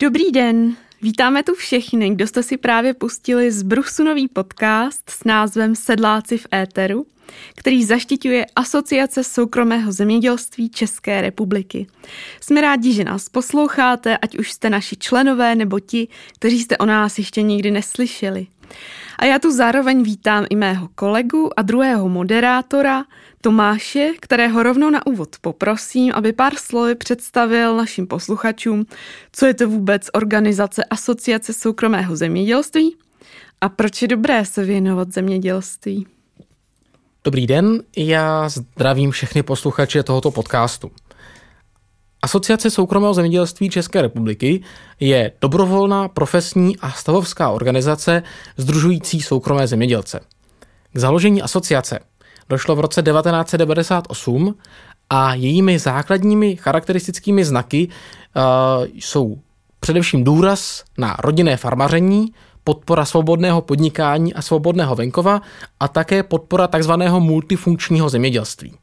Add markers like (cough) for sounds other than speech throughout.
Dobrý den, vítáme tu všechny, kdo jste si právě pustili z Brusu nový podcast s názvem Sedláci v éteru, který zaštiťuje Asociace soukromého zemědělství České republiky. Jsme rádi, že nás posloucháte, ať už jste naši členové nebo ti, kteří jste o nás ještě nikdy neslyšeli. A já tu zároveň vítám i mého kolegu a druhého moderátora, Tomáše, kterého rovnou na úvod poprosím, aby pár slovy představil našim posluchačům, co je to vůbec organizace Asociace soukromého zemědělství a proč je dobré se věnovat zemědělství. Dobrý den, já zdravím všechny posluchače tohoto podcastu. Asociace soukromého zemědělství České republiky je dobrovolná profesní a stavovská organizace združující soukromé zemědělce. K založení asociace došlo v roce 1998 a jejími základními charakteristickými znaky uh, jsou především důraz na rodinné farmaření, podpora svobodného podnikání a svobodného venkova a také podpora tzv. multifunkčního zemědělství.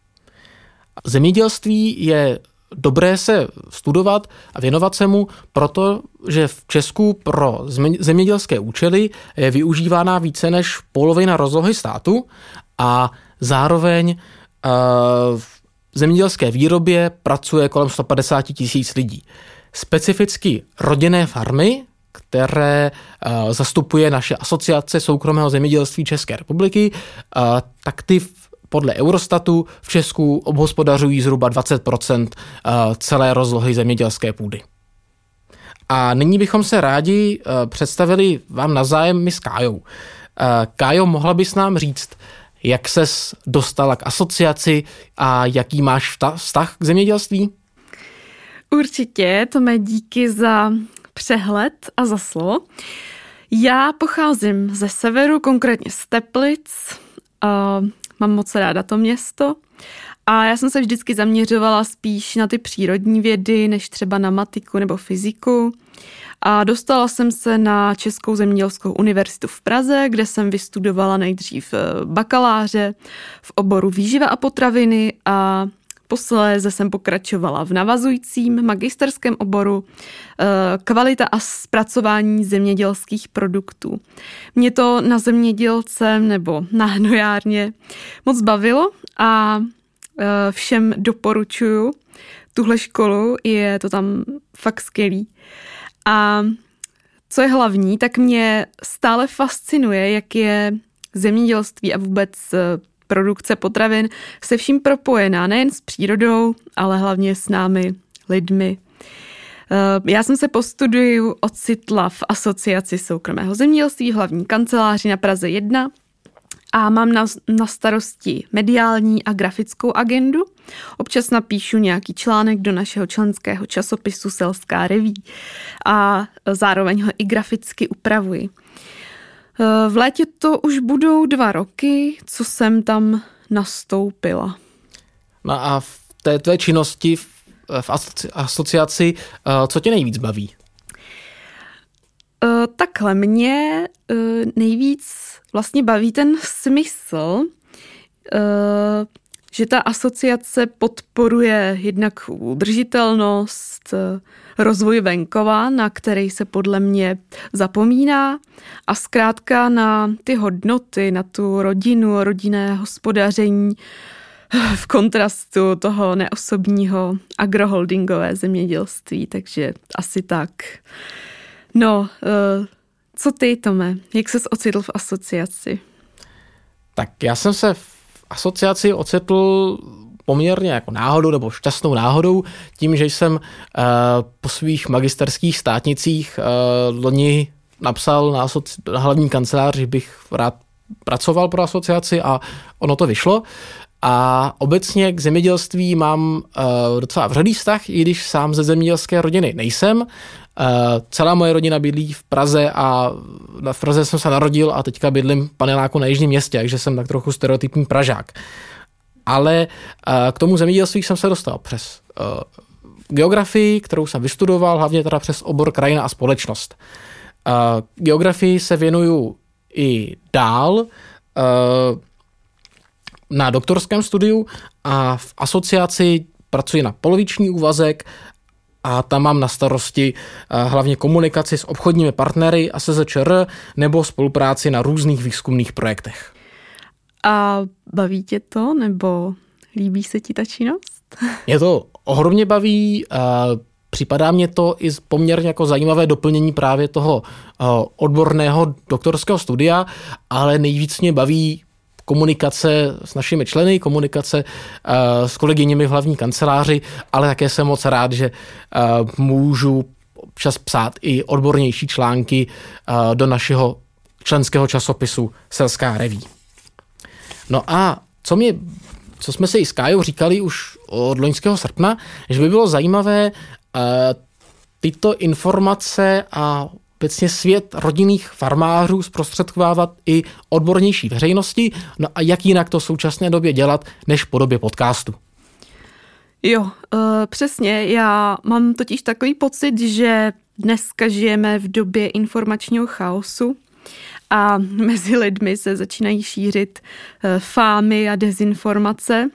Zemědělství je dobré se studovat a věnovat se mu, protože v Česku pro zemědělské účely je využívána více než polovina rozlohy státu a zároveň v zemědělské výrobě pracuje kolem 150 tisíc lidí. Specificky rodinné farmy, které zastupuje naše asociace soukromého zemědělství České republiky, tak ty podle Eurostatu v Česku obhospodařují zhruba 20% celé rozlohy zemědělské půdy. A nyní bychom se rádi představili vám na my s Kájou. Kájo, mohla bys nám říct, jak ses dostala k asociaci a jaký máš vztah k zemědělství? Určitě, to mé díky za přehled a za slovo. Já pocházím ze severu, konkrétně z Teplic. Mám moc ráda to město. A já jsem se vždycky zaměřovala spíš na ty přírodní vědy, než třeba na matiku nebo fyziku. A dostala jsem se na Českou zemědělskou univerzitu v Praze, kde jsem vystudovala nejdřív eh, bakaláře v oboru výživa a potraviny a Posléze jsem pokračovala v navazujícím magisterském oboru eh, kvalita a zpracování zemědělských produktů. Mě to na zemědělcem nebo na hnojárně moc bavilo a eh, všem doporučuju tuhle školu, je to tam fakt skvělý. A co je hlavní, tak mě stále fascinuje, jak je zemědělství a vůbec eh, produkce potravin se vším propojená, nejen s přírodou, ale hlavně s námi, lidmi. Eh, já jsem se po studiu ocitla v Asociaci soukromého zemědělství, hlavní kanceláři na Praze 1 a mám na, na starosti mediální a grafickou agendu. Občas napíšu nějaký článek do našeho členského časopisu Selská reví a zároveň ho i graficky upravuji. Eh, v létě to už budou dva roky, co jsem tam nastoupila. No a v té tvé činnosti v, asociaci, eh, co tě nejvíc baví? Uh, takhle, mě nejvíc vlastně baví ten smysl, že ta asociace podporuje jednak udržitelnost, rozvoj venkova, na který se podle mě zapomíná a zkrátka na ty hodnoty, na tu rodinu, rodinné hospodaření v kontrastu toho neosobního agroholdingové zemědělství, takže asi tak. No, eh, co ty, Tome? Jak ses ocitl v asociaci? Tak já jsem se v asociaci ocitl poměrně jako náhodou nebo šťastnou náhodou tím, že jsem uh, po svých magisterských státnicích uh, loni napsal na, asoci- na hlavní kancelář, že bych rád pracoval pro asociaci a ono to vyšlo. A obecně k zemědělství mám uh, docela vřelý vztah, i když sám ze zemědělské rodiny nejsem. Uh, celá moje rodina bydlí v Praze a v Praze jsem se narodil a teďka bydlím v paneláku na Jižním městě, takže jsem tak trochu stereotypní Pražák. Ale uh, k tomu zemědělství jsem se dostal přes uh, geografii, kterou jsem vystudoval, hlavně teda přes obor krajina a společnost. Uh, geografii se věnuju i dál. Na doktorském studiu a v asociaci pracuji na poloviční úvazek a tam mám na starosti hlavně komunikaci s obchodními partnery a SZČR nebo spolupráci na různých výzkumných projektech. A baví tě to, nebo líbí se ti ta činnost? (laughs) Mě to ohromně baví. Připadá mě to i poměrně jako zajímavé doplnění právě toho odborného doktorského studia, ale nejvíc mě baví komunikace s našimi členy, komunikace s kolegyněmi v hlavní kanceláři, ale také jsem moc rád, že můžu občas psát i odbornější články do našeho členského časopisu Selská reví. No a co mě co jsme si i s Kájou říkali už od loňského srpna, že by bylo zajímavé uh, tyto informace a obecně svět rodinných farmářů zprostředkovávat i odbornější veřejnosti. No a jak jinak to v současné době dělat, než v podobě podcastu? Jo, uh, přesně. Já mám totiž takový pocit, že dneska žijeme v době informačního chaosu a (laughs) mezi lidmi se začínají šířit eh, fámy a dezinformace.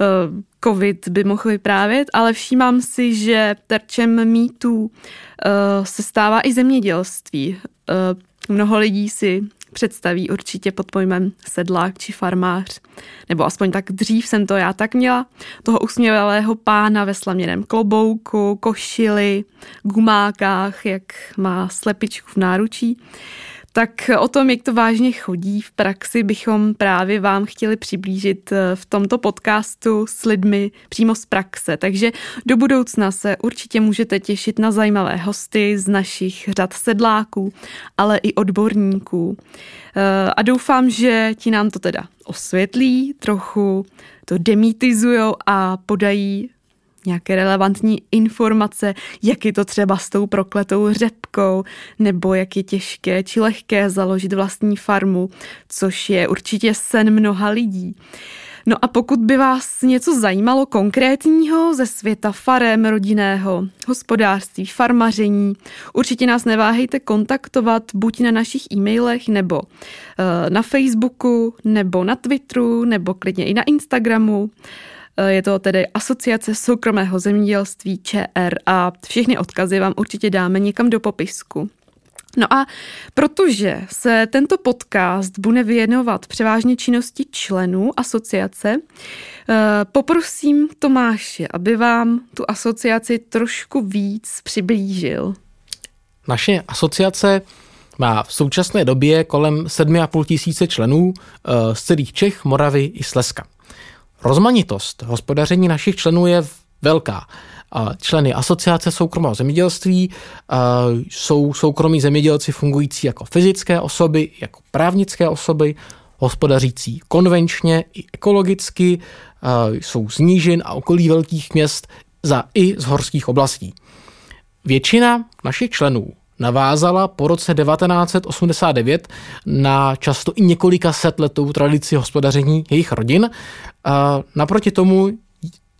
Eh, Covid by mohl vyprávět, ale všímám si, že terčem mýtů eh, se stává i zemědělství. Mnoho lidí si představí určitě pod pojmem sedlák či farmář. Nebo aspoň tak dřív jsem to já tak měla. Toho usměvavého pána ve slaměném klobouku, košili, gumákách, jak má slepičku v náručí. Tak o tom, jak to vážně chodí v praxi, bychom právě vám chtěli přiblížit eh, v tomto podcastu s lidmi přímo z praxe. Takže do budoucna se určitě můžete těšit na zajímavé hosty z našich řad sedláků, ale i odborníků. Eh, a doufám, že ti nám to teda osvětlí, trochu to demítizujou a podají nějaké relevantní informace, jak je to třeba s tou prokletou řepkou, nebo jak je těžké či lehké založit vlastní farmu, což je určitě sen mnoha lidí. No a pokud by vás něco zajímalo konkrétního ze světa farem, rodinného, hospodářství, farmaření, určitě nás neváhejte kontaktovat buď na našich e-mailech, nebo eh, na Facebooku, nebo na Twitteru, nebo klidně i na Instagramu. Eh, je to tedy Asociace soukromého zemědělství ČR a všechny odkazy vám určitě dáme někam do popisku. No a protože se tento podcast bude věnovat převážně činnosti členů asociace, eh, poprosím Tomáše, aby vám tu asociaci trošku víc přiblížil. Naše asociace má v současné době kolem 7,5 tisíce členů eh, z celých Čech, Moravy i Slezska. Rozmanitost hospodaření našich členů je velká. Členy asociace soukromého zemědělství jsou soukromí zemědělci fungující jako fyzické osoby, jako právnické osoby, hospodařící konvenčně i ekologicky, jsou z nížin a okolí velkých měst za i z horských oblastí. Většina našich členů navázala po roce 1989 na často i několika set letou tradici hospodaření jejich rodin. Naproti tomu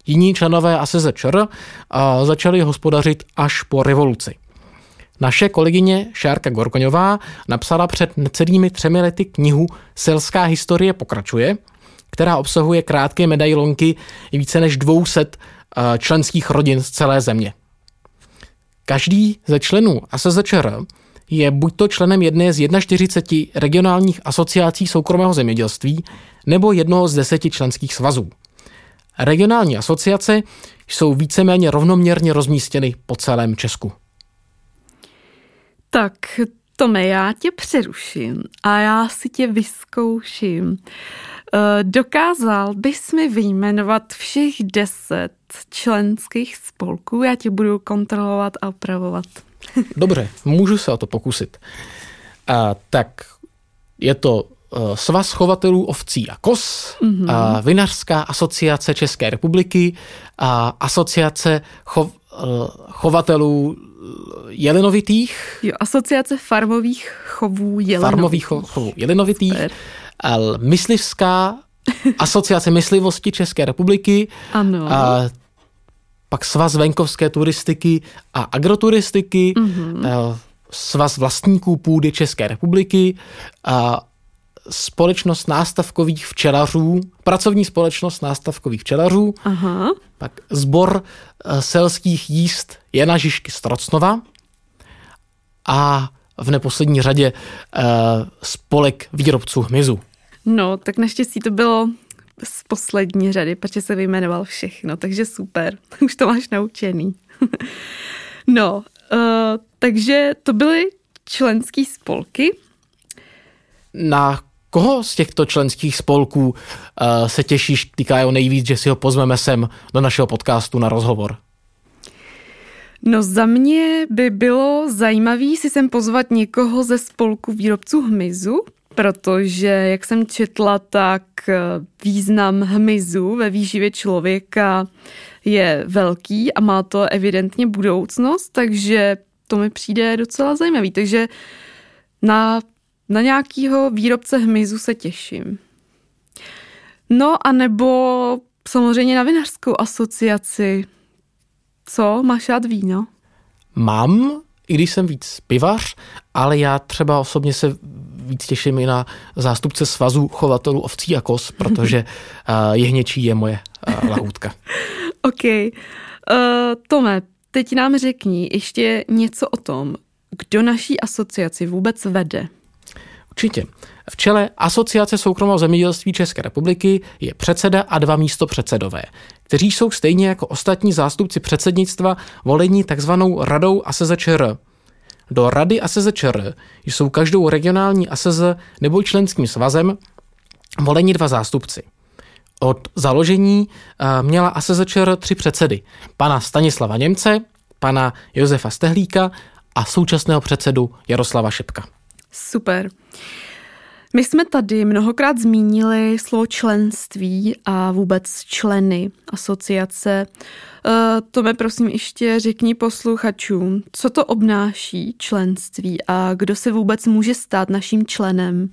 jiní členové ASZČR začali hospodařit až po revoluci. Naše kolegyně Šárka Gorkoňová napsala před necelými třemi lety knihu Selská historie pokračuje, která obsahuje krátké medailonky více než 200 členských rodin z celé země. Každý ze členů ASZČR je buďto členem jedné z 41 regionálních asociací soukromého zemědělství nebo jednoho z deseti členských svazů. Regionální asociace jsou víceméně rovnoměrně rozmístěny po celém Česku. Tak, Tome, já tě přeruším a já si tě vyzkouším. Eh, dokázal bys mi vyjmenovat všech deset členských spolků? Já tě budu kontrolovat a opravovat. (laughs) Dobře, můžu se o to pokusit. A, tak je to uh, Svaz chovatelů ovcí a kos, mm-hmm. a Vinařská asociace České republiky, a Asociace chov, chovatelů jelenovitých. Jo, Asociace farmových chovů jelenovitých. Farmových chovů jelenovitých. Super. Myslivská asociace myslivosti České republiky. Ano. A pak svaz venkovské turistiky a agroturistiky, mm-hmm. svaz vlastníků půdy České republiky, a společnost nástavkových včelařů, pracovní společnost nástavkových včelařů, Aha. pak sbor eh, selských jíst Jana Žižky Strocnova a v neposlední řadě eh, spolek výrobců hmyzu. No, tak naštěstí to bylo z poslední řady, protože se vyjmenoval všechno, takže super, (laughs) už to máš naučený. (laughs) no, uh, takže to byly členský spolky. Na koho z těchto členských spolků uh, se těšíš, týká nejvíc, že si ho pozveme sem do našeho podcastu na rozhovor? No za mě by bylo zajímavý si sem pozvat někoho ze spolku výrobců hmyzu, protože, jak jsem četla, tak eh, význam hmyzu ve výživě člověka je velký a má to evidentně budoucnost, takže to mi přijde docela zajímavý. Takže na, na nějakého výrobce hmyzu se těším. No a nebo samozřejmě na vinařskou asociaci. Co? Máš rád víno? Mám, i když jsem víc pivař, ale já třeba osobně se víc těším i na zástupce svazu chovatelů ovcí a kos, (laughs) protože uh, jehněčí je moje uh, lahůdka. (laughs) OK. Uh, Tome, teď nám řekni ještě něco o tom, kdo naší asociaci vůbec vede. Určitě. V čele Asociace soukromého zemědělství České republiky je předseda a dva místo předsedové, kteří jsou stejně jako ostatní zástupci předsednictva volení takzvanou radou ASZČR. Do rady ASZČR jsou každou regionální ASZ nebo členským svazem voleni dva zástupci. Od založení eh, měla ASZČR tři předsedy. Pana Stanislava Němce, pana Josefa Stehlíka a současného předsedu Jaroslava Šepka. Super. My jsme tady mnohokrát zmínili slovo členství a vůbec členy asociace. Eh, to mi prosím ještě řekni posluchačům, co to obnáší členství a kdo se vůbec může stát naším členem?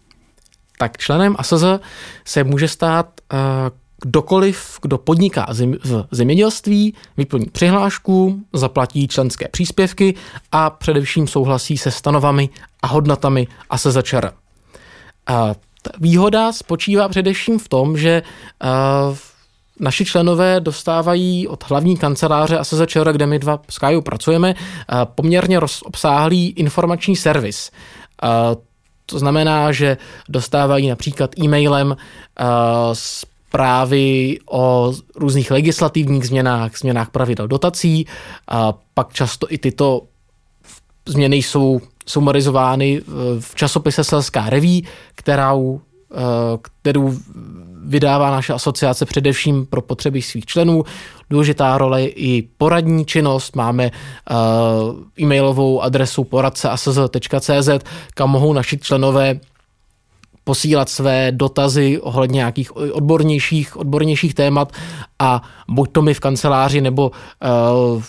Tak členem ASZ se může stát uh, kdokoliv, kdo podniká v zemědělství, vyplní přihlášku, zaplatí členské příspěvky a především souhlasí se stanovami a hodnotami ASZČR. A ta výhoda spočívá především v tom, že uh, naši členové dostávají od hlavní kanceláře ASZČR, kde my dva s Kájou pracujeme, uh, poměrně obsáhlý informační servis. Uh, to znamená, že dostávají například e-mailem zprávy o různých legislativních změnách, změnách pravidel dotací. A pak často i tyto změny jsou sumarizovány v časopise Selská reví, kterou, kterou vydává naše asociace především pro potřeby svých členů. Důležitá role je i poradní činnost. Máme e-mailovou adresu poradce.cz, kam mohou naši členové posílat své dotazy ohledně nějakých odbornějších, odbornějších témat a buď to my v kanceláři nebo uh,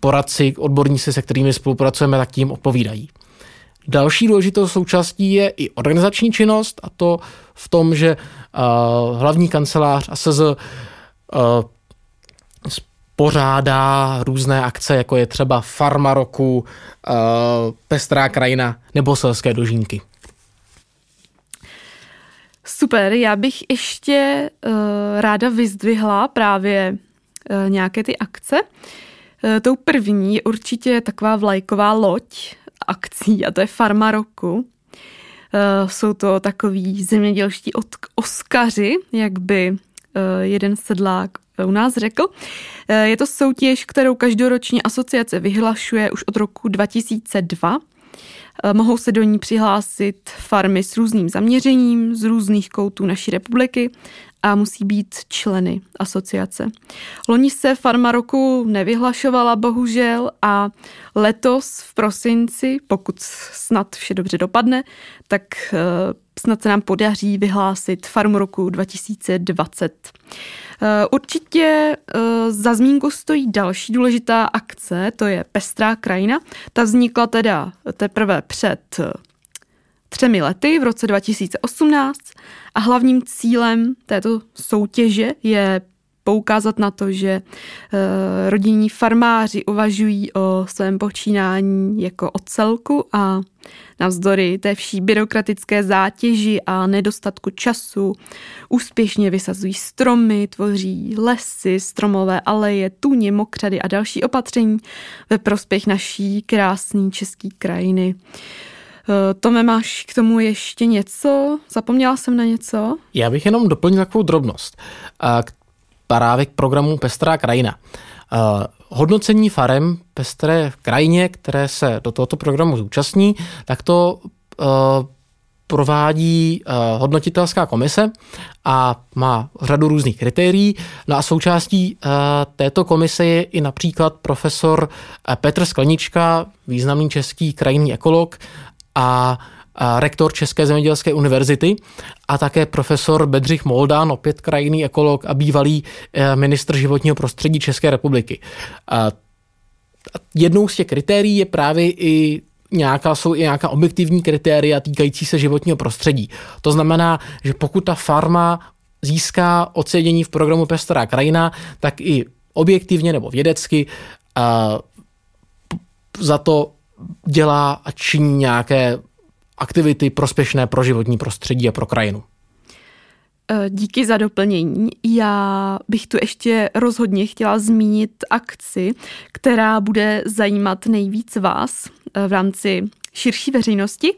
poradci, odborníci, se kterými spolupracujeme, tak tím odpovídají. Další důležitou součástí je i organizační činnost a to v tom, že uh, hlavní kancelář ASZ uh, pořádá různé akce, jako je třeba Farma roku, uh, Pestrá krajina nebo Selské dožínky. Super, já bych ještě uh, ráda vyzdvihla právě uh, nějaké ty akce. Uh, tou první je určitě taková vlajková loď akcí a to je Farma roku. Uh, jsou to takový zemědělští oskaři, jak by uh, jeden sedlák u nás řekl. Je to soutěž, kterou každoročně asociace vyhlašuje už od roku 2002 Eh, mohou se do ní přihlásit farmy s různým zaměřením z různých koutů naší republiky a musí být členy asociace. Loni se Farma roku nevyhlašovala bohužel a letos v prosinci, pokud snad vše dobře dopadne, tak eh, snad se nám podaří vyhlásit Farmu roku 2020. Eh, určitě eh, za zmínku stojí další důležitá akce, to je Pestrá krajina. Ta vznikla teda teprve před třemi lety v roce 2018 a hlavním cílem této soutěže je poukázat na to, že uh, rodinní farmáři uvažují o svém počínání jako o celku a navzdory té vší byrokratické zátěži a nedostatku času úspěšně vysazují stromy, tvoří lesy, stromové aleje, tuně, mokřady a další opatření ve prospěch naší krásné české krajiny. Eh, Tome, máš k tomu ještě něco? Zapomněla jsem na něco? Já bych jenom doplnil takovou drobnost. Právě k programu Pestrá krajina. Hodnocení farem Pestré krajině, které se do tohoto programu zúčastní, tak to eh, provádí eh, hodnotitelská komise a má řadu různých kritérií. No a součástí této komise je i například profesor Petr Sklenička, významný český krajinný ekolog, a rektor České zemědělské univerzity a také profesor Bedřich Moldán, opět krajinný ekolog a bývalý eh, ministr životního prostředí České republiky. Jednou z těch kritérií je právě i nějaká, jsou i nějaká objektivní kritéria týkající se životního prostředí. To znamená, že pokud ta farma získá ocenění v programu Pestrá krajina, tak i objektivně nebo vědecky za to dělá a činí nějaké aktivity prospěšné pro životní prostředí a pro krajinu. E, díky za doplnění. Já bych tu ještě rozhodně chtěla zmínit akci, která bude zajímat nejvíc vás e, v rámci širší veřejnosti.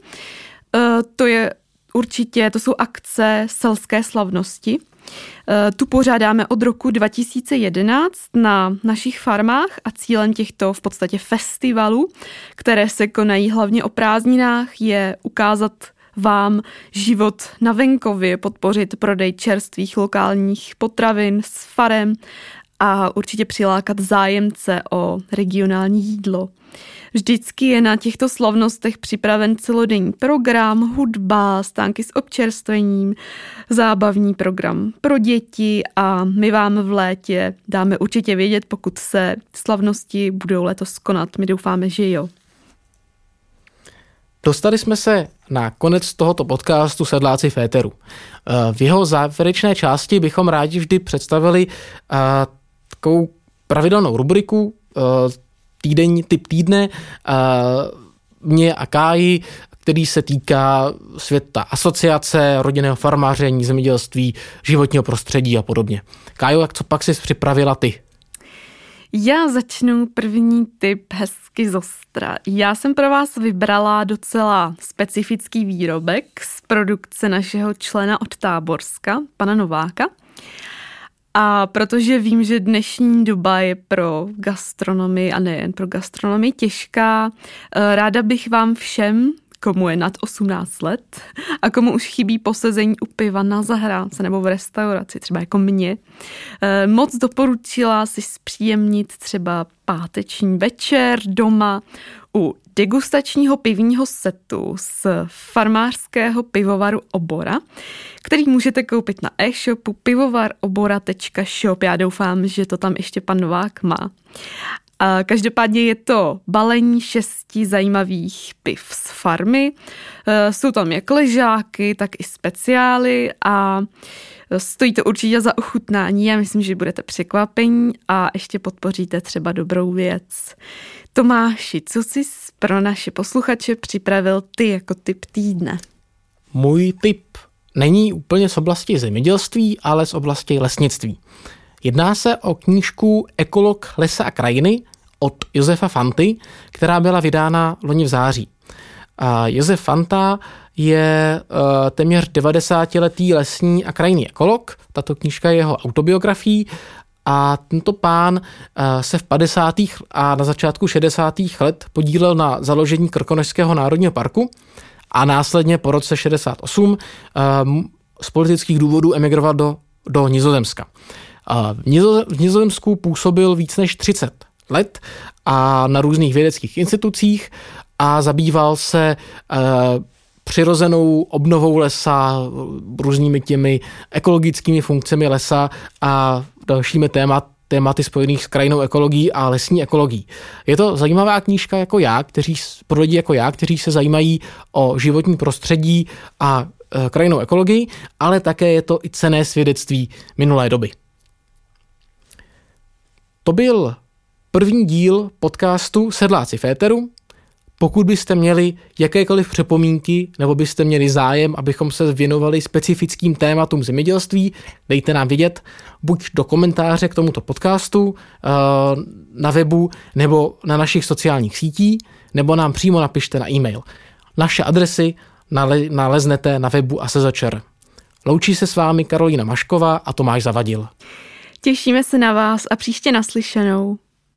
E, to je určitě, to jsou akce selské slavnosti. Eh, tu pořádáme od roku 2011 na našich farmách a cílem těchto v podstatě festivalů, které se konají hlavně o prázdninách, je ukázat vám život na venkově, podpořit prodej čerstvých lokálních potravin s farem a určitě přilákat zájemce o regionální jídlo. Vždycky je na těchto slavnostech připraven celodenní program, hudba, stánky s občerstvením, zábavní program pro děti a my vám v létě dáme určitě vědět, pokud se slavnosti budou letos konat. My doufáme, že jo. Dostali jsme se na konec tohoto podcastu Sedláci Féteru. Eh, v jeho závěrečné části bychom rádi vždy představili eh, takovou pravidelnou rubriku eh, týden, typ týdne mě a Káji, který se týká světa asociace, rodinného farmáření, zemědělství, životního prostředí a podobně. Kájo, jak co pak jsi připravila ty? Já začnu první typ hezky zostra. Já jsem pro vás vybrala docela specifický výrobek z produkce našeho člena od Táborska, pana Nováka. A protože vím, že dnešní doba je pro gastronomii a nejen pro gastronomii těžká, eh, ráda bych vám všem komu je nad 18 let a komu už chybí posezení u piva na zahrádce nebo v restauraci, třeba jako mě, eh, moc doporučila si zpříjemnit třeba páteční večer doma u degustačního pivního setu z farmářského pivovaru Obora, který můžete koupit na e-shopu pivovarobora.shop. Já doufám, že to tam ještě pan Novák má. A každopádně je to balení šesti zajímavých piv z farmy. E, jsou tam jak ležáky, tak i speciály a stojí to určitě za ochutnání. Já myslím, že budete překvapení a ještě podpoříte třeba dobrou věc. Tomáši, co jsi pro naše posluchače připravil ty jako typ týdne? Můj typ není úplně z oblasti zemědělství, ale z oblasti lesnictví. Jedná se o knížku Ekolog lesa a krajiny od Josefa Fanty, která byla vydána loni v září. A Josef Fanta je uh, téměř 90-letý lesní a krajinný ekolog. Tato knížka je jeho autobiografií a tento pán uh, se v 50. a na začátku 60. let podílel na založení Krkonožského národního parku a následně po roce 68 uh, z politických důvodů emigroval do, do Nizozemska. V Nizozemsku působil víc než 30 let a na různých vědeckých institucích a zabýval se uh, přirozenou obnovou lesa, různými těmi ekologickými funkcemi lesa a dalšími témat, tématy spojených s krajinou ekologií a lesní ekologií. Je to zajímavá knížka jako já, kteří, pro lidi jako já, kteří se zajímají o životní prostředí a e, krajinou ekologii, ale také je to i cené svědectví minulé doby. To byl první díl podcastu Sedláci Féteru. Pokud byste měli jakékoliv připomínky nebo byste měli zájem, abychom se věnovali specifickým tématům zemědělství, dejte nám vědět buď do komentáře k tomuto podcastu eh, na webu nebo na našich sociálních sítích, nebo nám přímo napište na e-mail. Naše adresy naleznete na webu ASZČR. Loučí se s vámi Karolína Mašková a Tomáš Zavadil. Těšíme se na vás a příště naslyšenou.